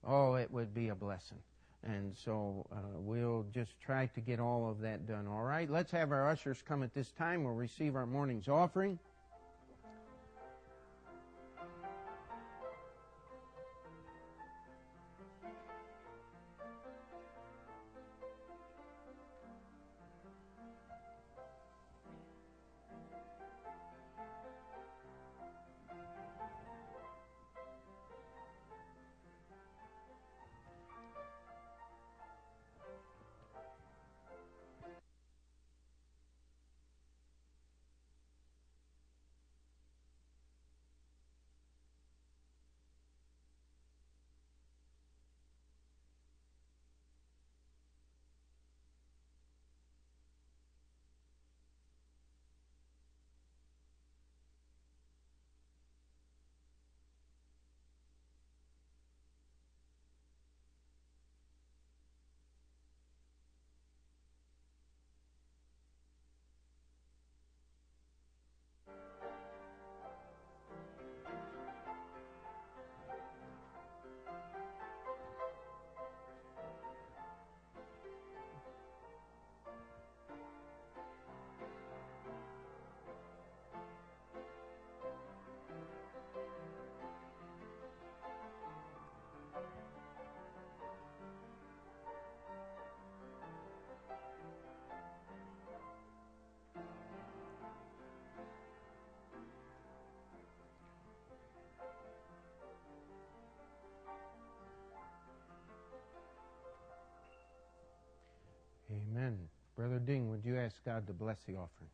A: oh, it would be a blessing. And so uh, we'll just try to get all of that done. All right, let's have our ushers come at this time. We'll receive our morning's offering. Would you ask God to bless the offering?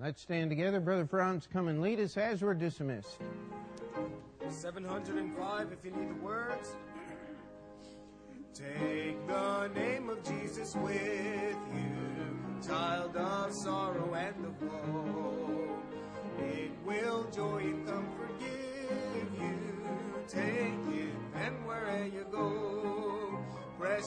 A: Let's stand together. Brother Franz, come and lead us as we're dismissed.
B: 705, if you need the words. Take the name of Jesus with you, child of sorrow and of woe. It will joy and comfort give you. Take it and wherever you go, press.